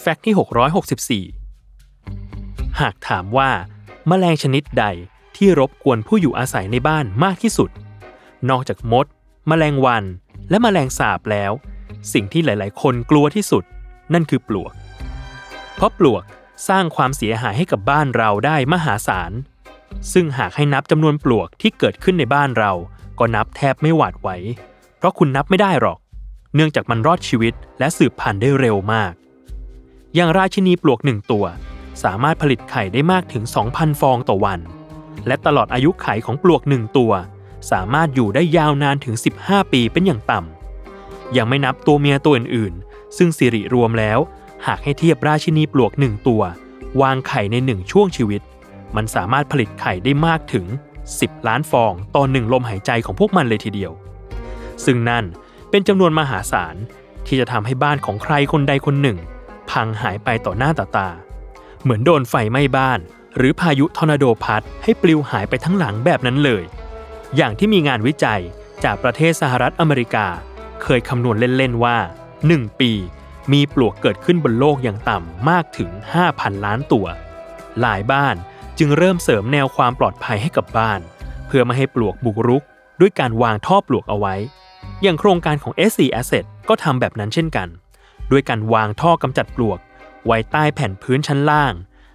แฟกต์ที่ 664 หากถามว่าแมลงชนิดใดที่รบกวนผู้อยู่อาศัยในบ้านมากที่สุด นอกจากมด แมลงวัน และแมลงสาบแล้ว สิ่งที่หลายๆ คนกลัวที่สุด นั่นคือปลวก เพราะปลวกสร้างความเสียหายให้กับบ้านเราได้มหาศาล ซึ่งหากให้นับจำนวนปลวกที่เกิดขึ้นในบ้านเรา ก็นับแทบไม่หวาดไหว เพราะคุณนับไม่ได้หรอก เนื่องจากมันรอดชีวิตและสืบพันธุ์ได้เร็วมาก อย่างราชินีปลวกหนึ่งตัว สามารถผลิตไข่ได้มากถึง 2,000 ฟองต่อวัน และตลอดอายุไข่ของปลวกหนึ่งตัว สามารถอยู่ได้ยาวนานถึง 15 ปีเป็นอย่างต่ำยังไม่นับตัวเมียตัวอื่นๆ ซึ่งสิริรวมแล้ว หากให้เทียบราชินีปลวกหนึ่งตัว วางไข่ในหนึ่งช่วงชีวิต มันสามารถผลิตไข่ได้มากถึง 10 ล้านฟองต่อหนึ่งลมหายใจของพวกมันเลยทีเดียว ซึ่งนั่นเป็นจำนวนมหาศาลที่จะทำให้บ้านของใครคนใดคนหนึ่ง พังหายไปต่อหน้าต่อตา เหมือนโดนไฟไหม้บ้าน หรือพายุทอร์นาโดพัดให้ปลิวหายไปทั้งหลังแบบนั้นเลย อย่างที่มีงานวิจัยจากประเทศสหรัฐอเมริกา เคยคำนวณเล่น ๆ ว่า 1 ปีมีปลวกเกิดขึ้นบนโลกอย่างต่ำมากถึง 5,000 ล้านตัว หลายบ้านจึงเริ่มเสริมแนวความปลอดภัยให้กับบ้าน เพื่อไม่ให้ปลวกบุกรุก ด้วยการวางท่อปลวกเอาไว้ อย่างโครงการของ SC Asset ก็ทำแบบนั้นเช่นกัน ด้วยการวางท่อกำจัดปลวก ไว้ใต้แผ่นพื้นชั้นล่าง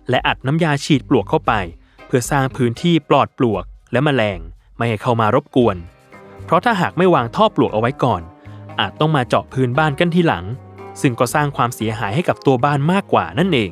และอัดน้ำยาฉีดปลวกเข้าไป เพื่อสร้างพื้นที่ปลอดปลวกและแมลงไม่ให้เข้ามารบกวน เพราะถ้าหากไม่วางท่อปลวกเอาไว้ก่อน อาจต้องมาเจาะพื้นบ้านกันทีหลัง ซึ่งก็สร้างความเสียหายให้กับตัวบ้านมากกว่านั่นเอง